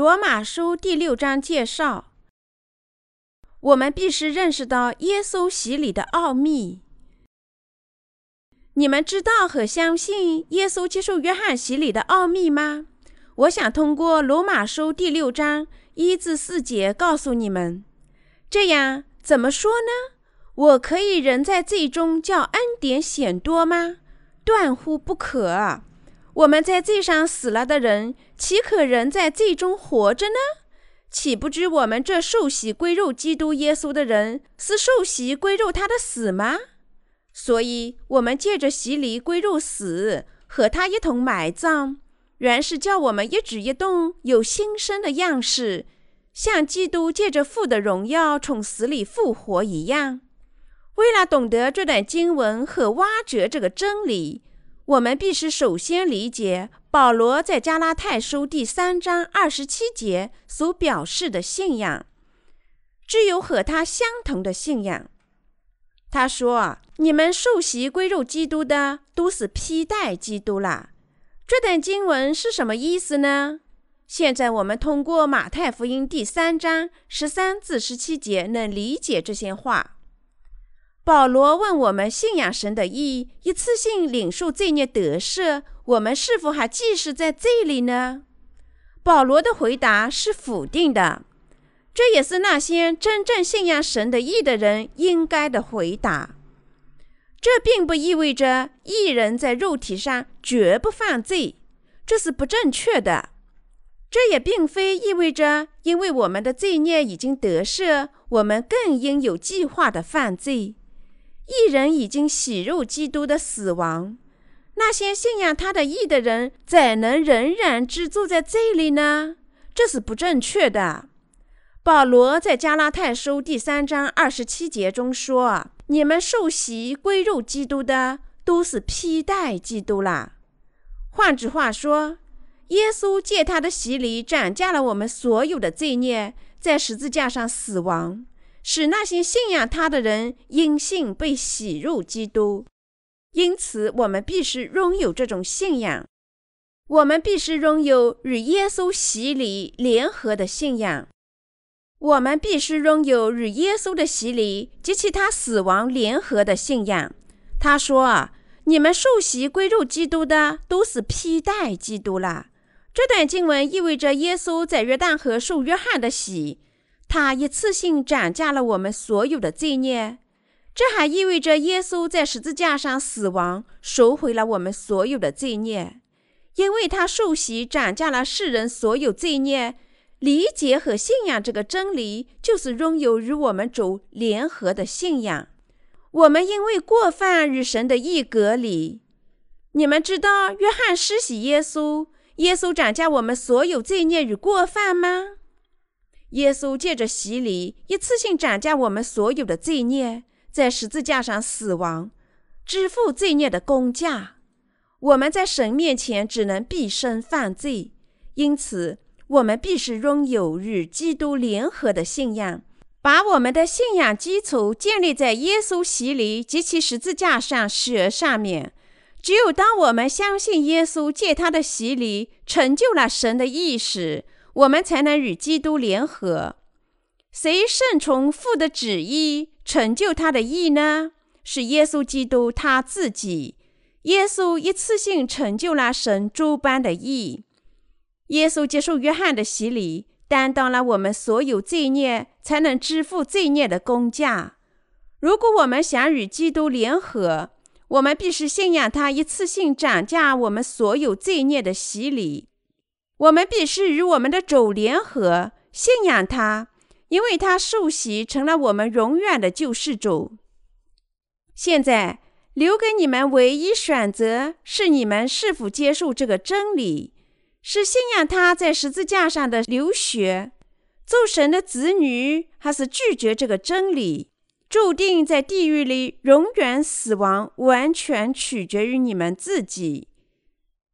罗马书第六章介绍，我们必须认识到耶稣洗礼的奥秘。你们知道和相信耶稣接受约翰洗礼的奥秘吗？我想通过罗马书第六章一至四节告诉你们。这样怎么说呢？我可以人在罪中叫恩典显多吗？断乎不可。我们在罪上死了的人，岂可仍在罪中活着呢？岂不知我们这受洗归入基督耶稣的人，是受洗归入他的死吗？所以，我们借着洗礼归入死，和他一同埋葬，原是叫我们一举一动有新生的样式，像基督借着父的荣耀从死里复活一样。为了懂得这段经文和挖掘这个真理。我们必须首先理解保罗在加拉太书第三章二十七节所表示的信仰，只有和他相同的信仰。他说：“你们受洗归入基督的，都是披戴基督了。”这段经文是什么意思呢？现在我们通过马太福音第三章十三至十七节能理解这些话。保罗问我们：信仰神的意，一次性领受罪孽得赦，我们是否还继续在罪里呢？保罗的回答是否定的。这也是那些真正信仰神的意的人应该的回答。这并不意味着艺人在肉体上绝不犯罪，这是不正确的。这也并非意味着，因为我们的罪孽已经得赦，我们更应有计划的犯罪。一人已经洗入基督的死亡，那些信仰他的义的人，怎能仍然居住在这里呢？这是不正确的。保罗在加拉太书第三章二十七节中说：“你们受洗归入基督的，都是披戴基督了。”换句话说，耶稣借他的洗礼斩价了我们所有的罪孽，在十字架上死亡。使那些信仰他的人因信被洗入基督，因此我们必须拥有这种信仰。我们必须拥有与耶稣洗礼联合的信仰。我们必须拥有与耶稣的洗礼及其他死亡联合的信仰。他说：“啊，你们受洗归入基督的，都是披戴基督了。”这段经文意味着耶稣在约旦河受约翰的洗。他一次性斩价了我们所有的罪孽，这还意味着耶稣在十字架上死亡，赎回了我们所有的罪孽。因为他受洗斩价了世人所有罪孽，理解和信仰这个真理，就是拥有与我们主联合的信仰。我们因为过犯与神的义隔离。你们知道约翰施洗耶稣，耶稣斩价我们所有罪孽与过犯吗？耶稣借着洗礼，一次性斩价我们所有的罪孽，在十字架上死亡，支付罪孽的公价。我们在神面前只能毕生犯罪，因此我们必须拥有与基督联合的信仰，把我们的信仰基础建立在耶稣洗礼及其十字架上血上面。只有当我们相信耶稣借他的洗礼成就了神的意识。我们才能与基督联合。谁顺从父的旨意，成就他的意呢？是耶稣基督他自己。耶稣一次性成就了神诸般的意。耶稣接受约翰的洗礼，担当了我们所有罪孽，才能支付罪孽的公价。如果我们想与基督联合，我们必须信仰他一次性涨价我们所有罪孽的洗礼。我们必须与我们的主联合，信仰他，因为他受洗成了我们永远的救世主。现在留给你们唯一选择是：你们是否接受这个真理，是信仰他在十字架上的流血，做神的子女，还是拒绝这个真理，注定在地狱里永远死亡？完全取决于你们自己。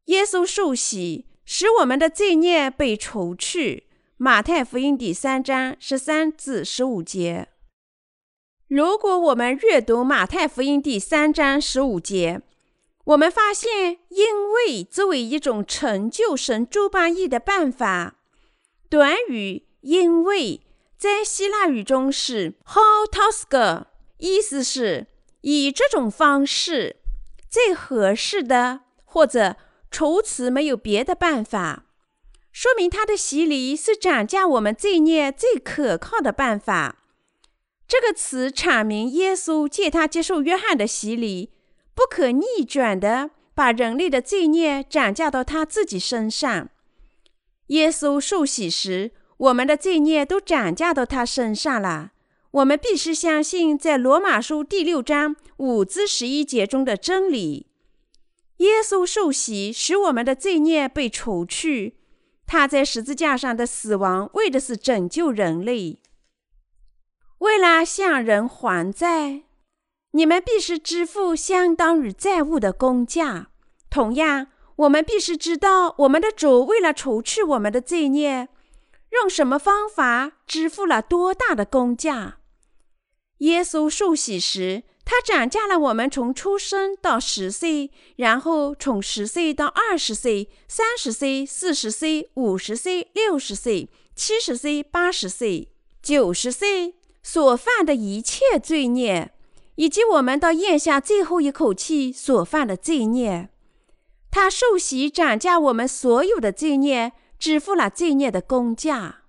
耶稣受洗。使我们的罪孽被除去。马太福音第三章十三至十五节。如果我们阅读马太福音第三章十五节，我们发现，因为作为一种成就神诸般义的办法，短语“因为”在希腊语中是 “hotoska”，意思是以这种方式最合适的，或者除此没有别的办法。说明他的洗礼是涨价我们罪孽最可靠的办法。这个词阐明耶稣借他接受约翰的洗礼，不可逆转的把人类的罪孽涨价到他自己身上。耶稣受洗时，我们的罪孽都涨价到他身上了。我们必须相信在罗马书第六章五至十一节中的真理：耶稣受洗使我们的罪孽被除去。他在十字架上的死亡，为的是拯救人类。为了向人还债，你们必须支付相当于债务的工价。同样，我们必须知道，我们的主为了除去我们的罪孽，用什么方法支付了多大的工价。耶稣受洗时。他涨价了我们从出生到十岁，然后从十岁到二十岁、三十岁、四十岁、五十岁、六十岁、七十岁、八十岁、九十岁所犯的一切罪孽，以及我们到咽下最后一口气所犯的罪孽。他受洗涨价我们所有的罪孽，支付了罪孽的工价。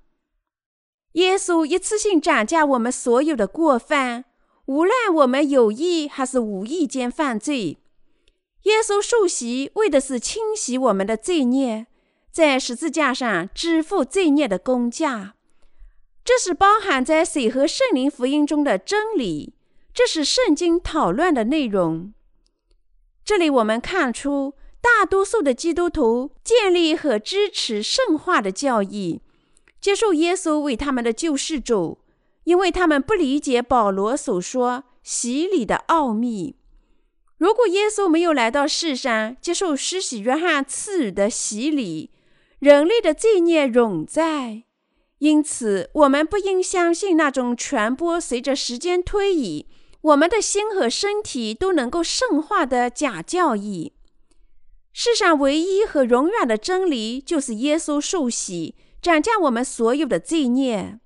耶稣一次性涨价我们所有的过犯。无论我们有意还是无意间犯罪，耶稣受洗为的是清洗我们的罪孽，在十字架上支付罪孽的公价。这是包含在水和圣灵福音中的真理，这是圣经讨论的内容。这里我们看出，大多数的基督徒建立和支持圣化的教义，接受耶稣为他们的救世主。因为他们不理解保罗所说洗礼的奥秘。如果耶稣没有来到世上接受施洗约翰赐予的洗礼，人类的罪孽永在。因此，我们不应相信那种传播随着时间推移，我们的心和身体都能够圣化的假教义。世上唯一和永远的真理就是耶稣受洗，斩价我们所有的罪孽。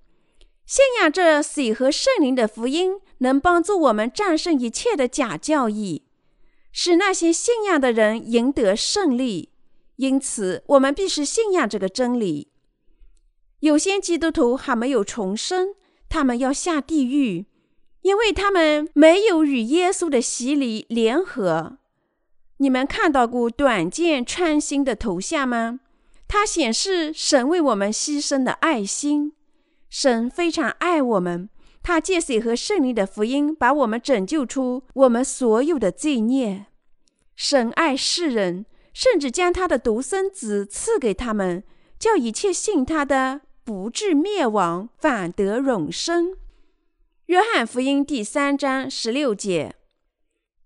信仰这水和圣灵的福音，能帮助我们战胜一切的假教义，使那些信仰的人赢得胜利。因此，我们必须信仰这个真理。有些基督徒还没有重生，他们要下地狱，因为他们没有与耶稣的洗礼联合。你们看到过短剑穿心的头像吗？它显示神为我们牺牲的爱心。神非常爱我们，他借水和圣灵的福音把我们拯救出我们所有的罪孽。神爱世人，甚至将他的独生子赐给他们，叫一切信他的不至灭亡，反得永生。约翰福音第三章十六节：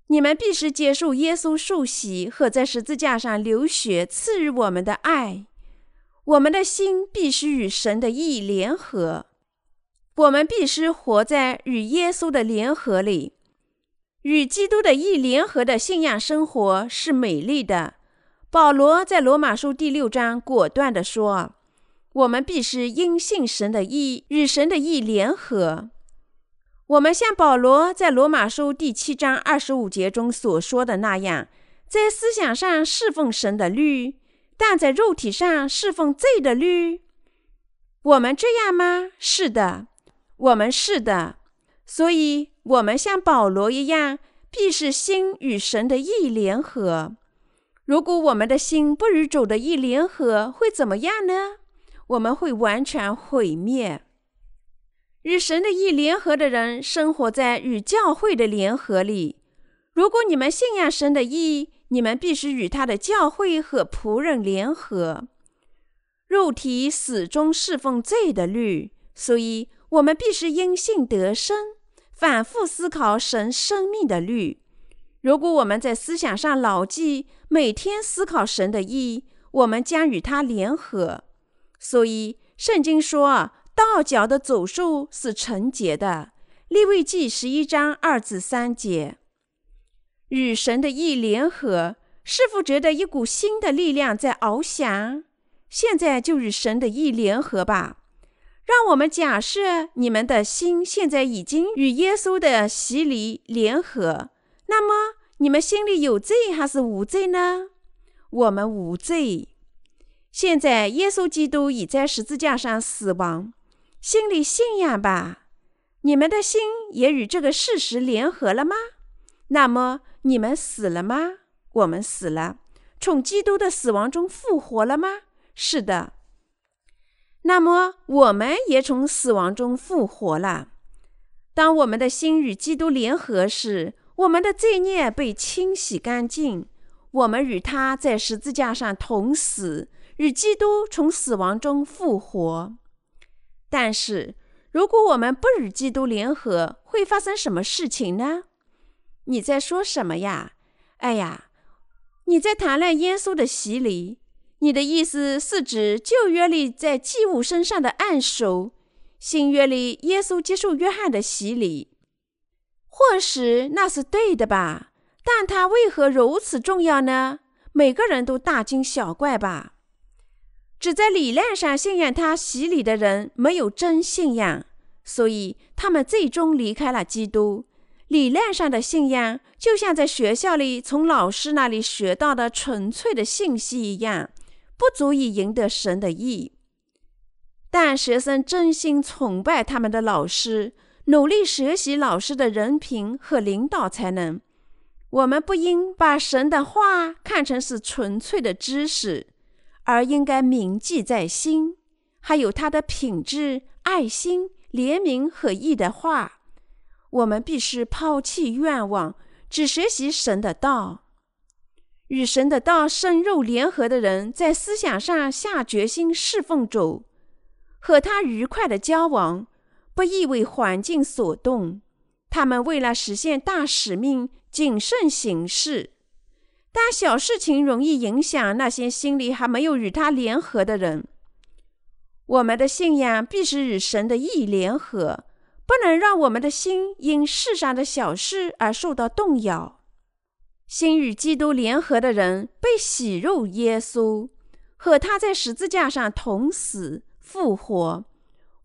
你们必须接受耶稣受洗和在十字架上流血赐予我们的爱。我们的心必须与神的意联合，我们必须活在与耶稣的联合里。与基督的意联合的信仰生活是美丽的。保罗在罗马书第六章果断地说：“我们必须因信神的意与神的意联合。”我们像保罗在罗马书第七章二十五节中所说的那样，在思想上侍奉神的律。但在肉体上侍奉罪的律，我们这样吗？是的，我们是的。所以，我们像保罗一样，必是心与神的意联合。如果我们的心不与主的意联合，会怎么样呢？我们会完全毁灭。与神的意联合的人，生活在与教会的联合里。如果你们信仰神的意，你们必须与他的教会和仆人联合。肉体始终侍奉罪的律，所以我们必须因信得生，反复思考神生命的律。如果我们在思想上牢记，每天思考神的意，我们将与他联合。所以圣经说，道教的走兽是纯洁的。利未记十一章二至三节。与神的意联合，是否觉得一股新的力量在翱翔？现在就与神的意联合吧。让我们假设你们的心现在已经与耶稣的洗礼联合，那么你们心里有罪还是无罪呢？我们无罪。现在耶稣基督已在十字架上死亡，心里信仰吧。你们的心也与这个事实联合了吗？那么你们死了吗？我们死了，从基督的死亡中复活了吗？是的。那么我们也从死亡中复活了。当我们的心与基督联合时，我们的罪孽被清洗干净，我们与他在十字架上同死，与基督从死亡中复活。但是，如果我们不与基督联合，会发生什么事情呢？你在说什么呀？哎呀，你在谈论耶稣的洗礼。你的意思是指旧约里在祭物身上的按手，新约里耶稣接受约翰的洗礼。或许那是对的吧？但它为何如此重要呢？每个人都大惊小怪吧？只在理论上信仰他洗礼的人没有真信仰，所以他们最终离开了基督。理论上的信仰就像在学校里从老师那里学到的纯粹的信息一样。不足以赢得神的意，但学生真心崇拜他们的老师，努力学习老师的人品和领导才能。我们不应把神的话看成是纯粹的知识，而应该铭记在心。还有他的品质、爱心、怜悯和义的话。我们必须抛弃愿望，只学习神的道。与神的道深入联合的人，在思想上下决心侍奉主，和他愉快的交往，不易为环境所动。他们为了实现大使命，谨慎行事。但小事情容易影响那些心里还没有与他联合的人。我们的信仰必须与神的意联合，不能让我们的心因世上的小事而受到动摇。心与基督联合的人被洗入耶稣，和他在十字架上同死复活，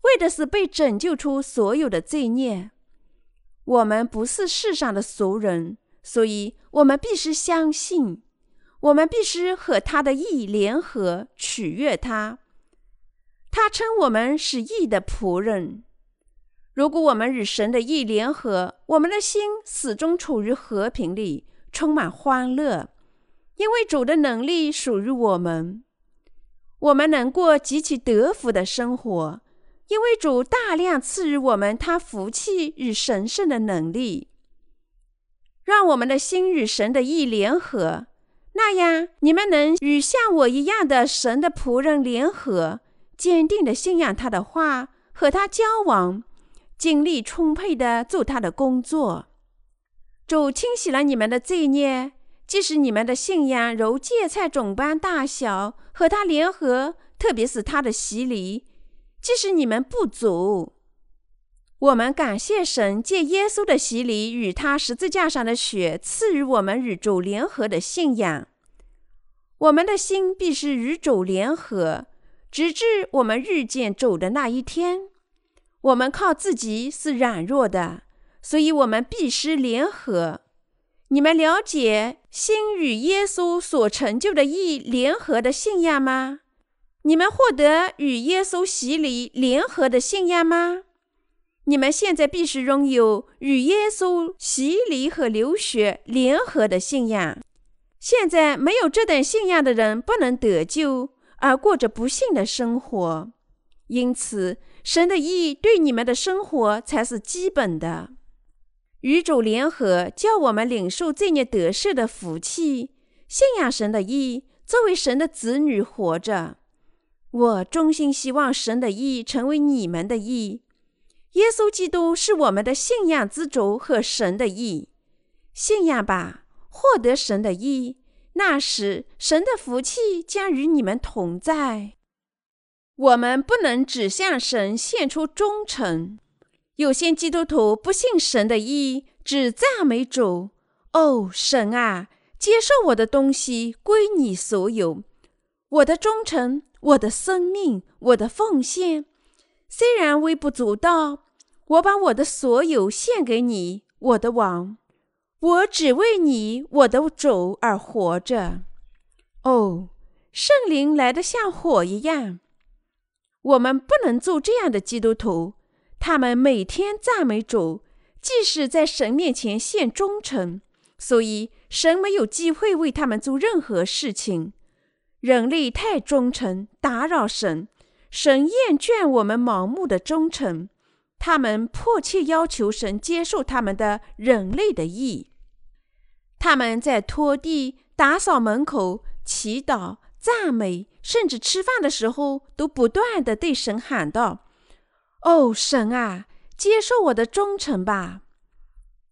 为的是被拯救出所有的罪孽。我们不是世上的俗人，所以我们必须相信，我们必须和他的义联合，取悦他。他称我们是义的仆人。如果我们与神的意联合，我们的心始终处于和平里。充满欢乐，因为主的能力属于我们，我们能过极其得福的生活，因为主大量赐予我们他福气与神圣的能力，让我们的心与神的意联合，那样你们能与像我一样的神的仆人联合，坚定的信仰他的话，和他交往，精力充沛的做他的工作。主清洗了你们的罪孽，即使你们的信仰如芥菜种般大小，和他联合，特别是他的洗礼，即使你们不足，我们感谢神借耶稣的洗礼与他十字架上的血赐予我们与主联合的信仰。我们的心必须与主联合，直至我们遇见主的那一天。我们靠自己是软弱的。所以，我们必须联合。你们了解心与耶稣所成就的义联合的信仰吗？你们获得与耶稣洗礼联合的信仰吗？你们现在必须拥有与耶稣洗礼和流血联合的信仰。现在没有这等信仰的人不能得救，而过着不幸的生活。因此，神的意对你们的生活才是基本的。与主联合，叫我们领受罪孽得赦的福气，信仰神的意，作为神的子女活着。我衷心希望神的意成为你们的意。耶稣基督是我们的信仰之主和神的意。信仰吧，获得神的意，那时神的福气将与你们同在。我们不能只向神献出忠诚。有些基督徒不信神的意，只赞美主。哦，神啊，接受我的东西归你所有，我的忠诚，我的生命，我的奉献，虽然微不足道，我把我的所有献给你，我的王。我只为你，我的主而活着。哦，圣灵来得像火一样。我们不能做这样的基督徒。他们每天赞美主，即使在神面前献忠诚，所以神没有机会为他们做任何事情。人类太忠诚，打扰神，神厌倦我们盲目的忠诚。他们迫切要求神接受他们的人类的义。他们在拖地、打扫门口、祈祷、赞美，甚至吃饭的时候，都不断的对神喊道：“哦，神啊，接受我的忠诚吧！”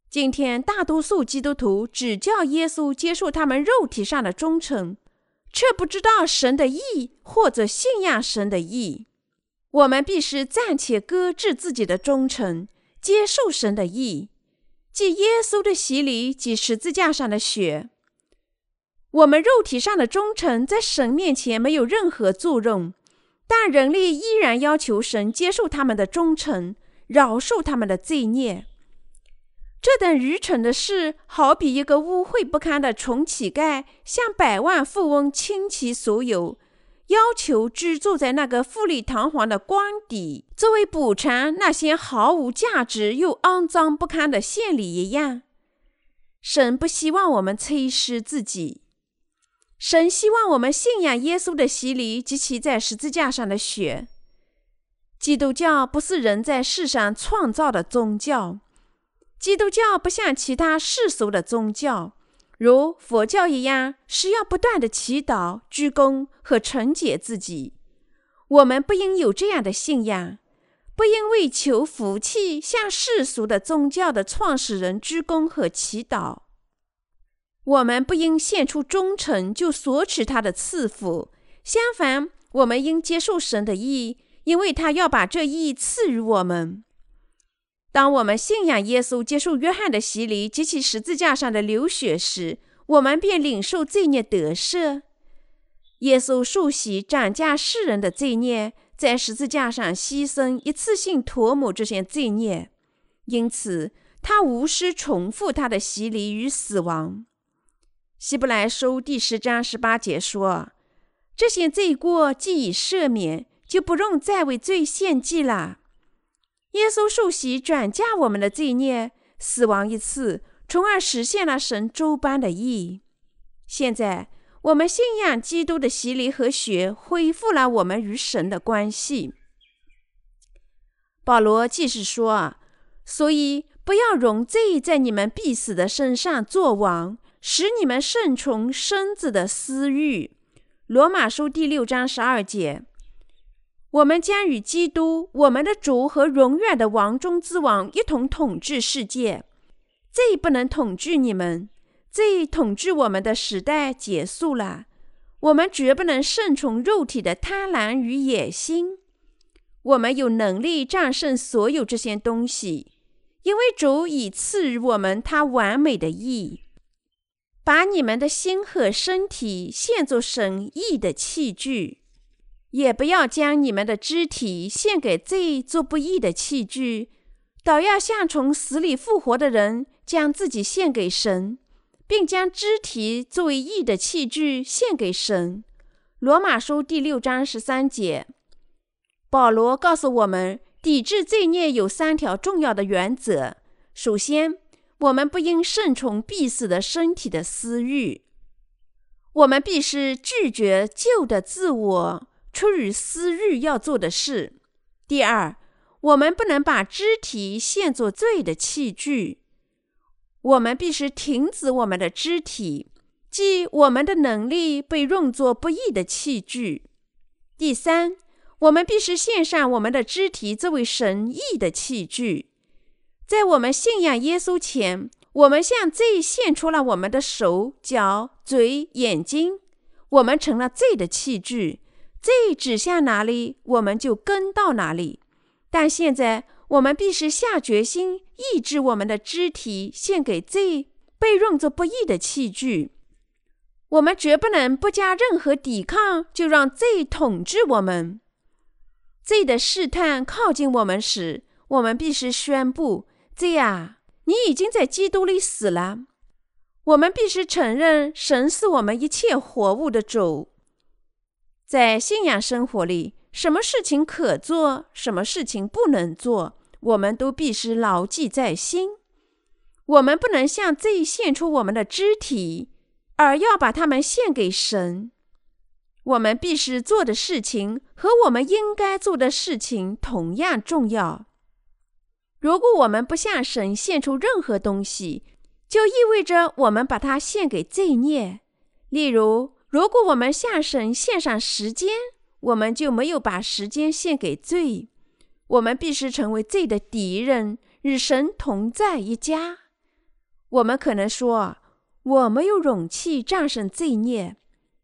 今天，大多数基督徒只叫耶稣接受他们肉体上的忠诚，却不知道神的意或者信仰神的意。我们必须暂且搁置自己的忠诚，接受神的意。即耶稣的洗礼及十字架上的血，我们肉体上的忠诚在神面前没有任何作用，但人类依然要求神接受他们的忠诚，饶恕他们的罪孽。这等愚蠢的事，好比一个污秽不堪的穷乞丐向百万富翁倾其所有。要求居住在那个富丽堂皇的官邸，作为补偿那些毫无价值又肮脏不堪的献礼一样。神不希望我们吹失自己，神希望我们信仰耶稣的洗礼及其在十字架上的血。基督教不是人在世上创造的宗教，基督教不像其他世俗的宗教。如佛教一样，是要不断的祈祷、鞠躬和纯洁自己。我们不应有这样的信仰，不应为求福气向世俗的宗教的创始人鞠躬和祈祷。我们不应献出忠诚就索取他的赐福，相反，我们应接受神的意，因为他要把这意赐予我们。当我们信仰耶稣，接受约翰的洗礼及其十字架上的流血时，我们便领受罪孽得赦。耶稣受洗斩价世人的罪孽，在十字架上牺牲，一次性涂抹这些罪孽，因此他无需重复他的洗礼与死亡。希伯来书第十章十八节说：“这些罪过既已赦免，就不用再为罪献祭了。”耶稣受洗转嫁我们的罪孽，死亡一次，从而实现了神周般的义。现在，我们信仰基督的洗礼和血，恢复了我们与神的关系。保罗继续说：“所以不要容罪在你们必死的身上作王，使你们顺从身子的私欲。”罗马书第六章十二节。我们将与基督、我们的主和永远的王中之王一同统治世界。罪不能统治你们，罪统治我们的时代结束了。我们绝不能顺从肉体的贪婪与野心。我们有能力战胜所有这些东西，因为主已赐予我们他完美的意。把你们的心和身体献作神意的器具。也不要将你们的肢体献给罪做不义的器具，倒要像从死里复活的人，将自己献给神，并将肢体作为义的器具献给神。罗马书第六章十三节，保罗告诉我们，抵制罪孽有三条重要的原则：首先，我们不应顺从必死的身体的私欲；我们必须拒绝旧的自我。出于私欲要做的事。第二，我们不能把肢体献作罪的器具，我们必须停止我们的肢体，即我们的能力被用作不义的器具。第三，我们必须献上我们的肢体作为神意的器具。在我们信仰耶稣前，我们向罪献出了我们的手、脚、嘴、眼睛，我们成了罪的器具。罪指向哪里，我们就跟到哪里。但现在，我们必须下决心抑制我们的肢体，献给罪，被用作不义的器具。我们绝不能不加任何抵抗，就让罪统治我们。罪的试探靠近我们时，我们必须宣布：罪啊，你已经在基督里死了。我们必须承认，神是我们一切活物的主。在信仰生活里，什么事情可做，什么事情不能做，我们都必须牢记在心。我们不能向罪献出我们的肢体，而要把它们献给神。我们必须做的事情和我们应该做的事情同样重要。如果我们不向神献出任何东西，就意味着我们把它献给罪孽。例如，如果我们向神献上时间，我们就没有把时间献给罪。我们必须成为罪的敌人，与神同在一家。我们可能说，我没有勇气战胜罪孽。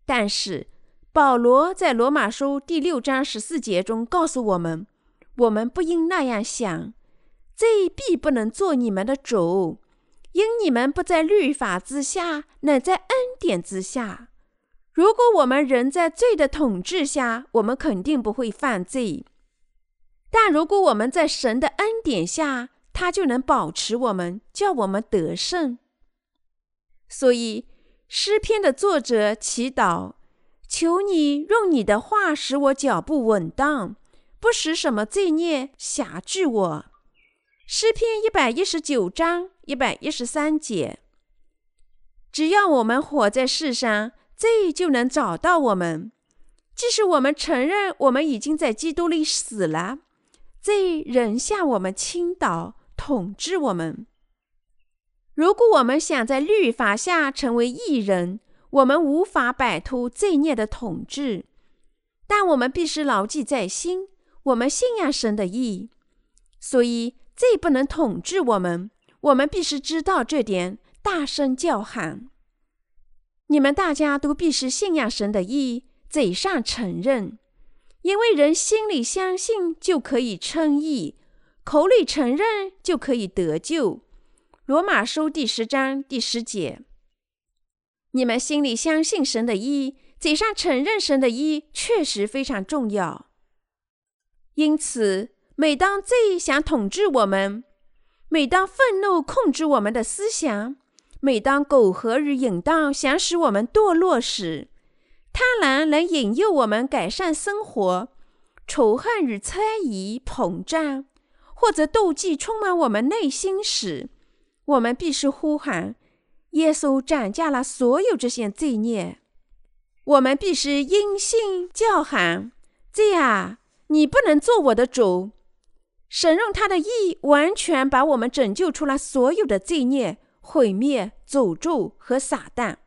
但是，保罗在罗马书第六章十四节中告诉我们，我们不应那样想：罪必不能做你们的主。因你们不在律法之下，乃在恩典之下。如果我们仍在罪的统治下，我们肯定不会犯罪；但如果我们在神的恩典下，他就能保持我们，叫我们得胜。所以，诗篇的作者祈祷：求你用你的话使我脚步稳当，不使什么罪孽辖制我。诗篇一百一十九章一百一十三节。只要我们活在世上，罪就能找到我们。即使我们承认我们已经在基督里死了，罪仍向我们倾倒，统治我们。如果我们想在律法下成为义人，我们无法摆脱罪孽的统治。但我们必须牢记在心：我们信仰神的义，所以。最不能统治我们，我们必须知道这点，大声叫喊。你们大家都必须信仰神的义，嘴上承认，因为人心里相信就可以称义，口里承认就可以得救。罗马书第十章第十节。你们心里相信神的义，嘴上承认神的义，确实非常重要。因此。每当罪想统治我们，每当愤怒控制我们的思想，每当苟合与淫荡想使我们堕落时，贪婪能引诱我们改善生活，仇恨与猜疑膨胀，或者妒忌充满我们内心时，我们必须呼喊：耶稣斩下了所有这些罪孽。我们必须因信叫喊：罪啊，你不能做我的主。神用他的意，完全把我们拯救出来所有的罪孽、毁灭、诅咒和撒旦。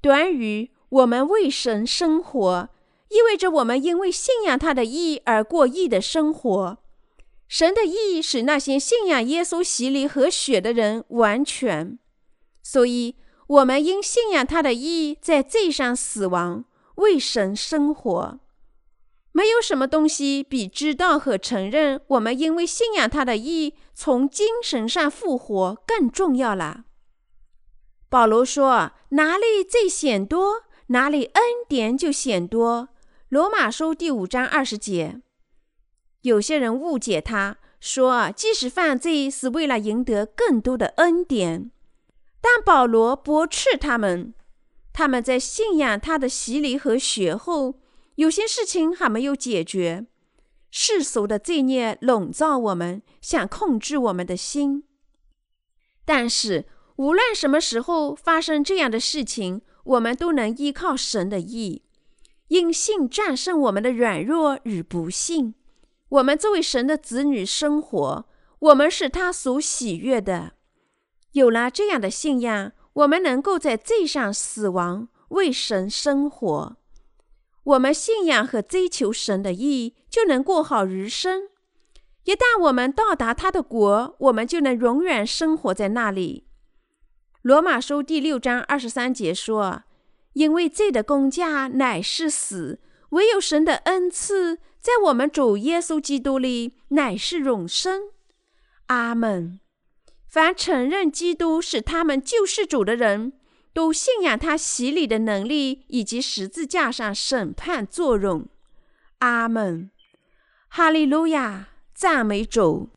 短语“我们为神生活”意味着我们因为信仰他的意而过义的生活。神的意使那些信仰耶稣洗礼和血的人完全，所以我们因信仰他的意在罪上死亡，为神生活。没有什么东西比知道和承认我们因为信仰他的义从精神上复活更重要了。保罗说：“哪里罪显多，哪里恩典就显多。”罗马书第五章二十节。有些人误解他，说即使犯罪是为了赢得更多的恩典，但保罗驳斥他们。他们在信仰他的洗礼和血后。有些事情还没有解决，世俗的罪孽笼罩我们，想控制我们的心。但是，无论什么时候发生这样的事情，我们都能依靠神的意，因信战胜我们的软弱与不幸。我们作为神的子女生活，我们是他所喜悦的。有了这样的信仰，我们能够在罪上死亡，为神生活。我们信仰和追求神的意，就能过好余生。一旦我们到达他的国，我们就能永远生活在那里。罗马书第六章二十三节说：“因为罪的工价乃是死，唯有神的恩赐在我们主耶稣基督里乃是永生。”阿门。凡承认基督是他们救世主的人，都信仰他洗礼的能力以及十字架上审判作用。阿门，哈利路亚，赞美主。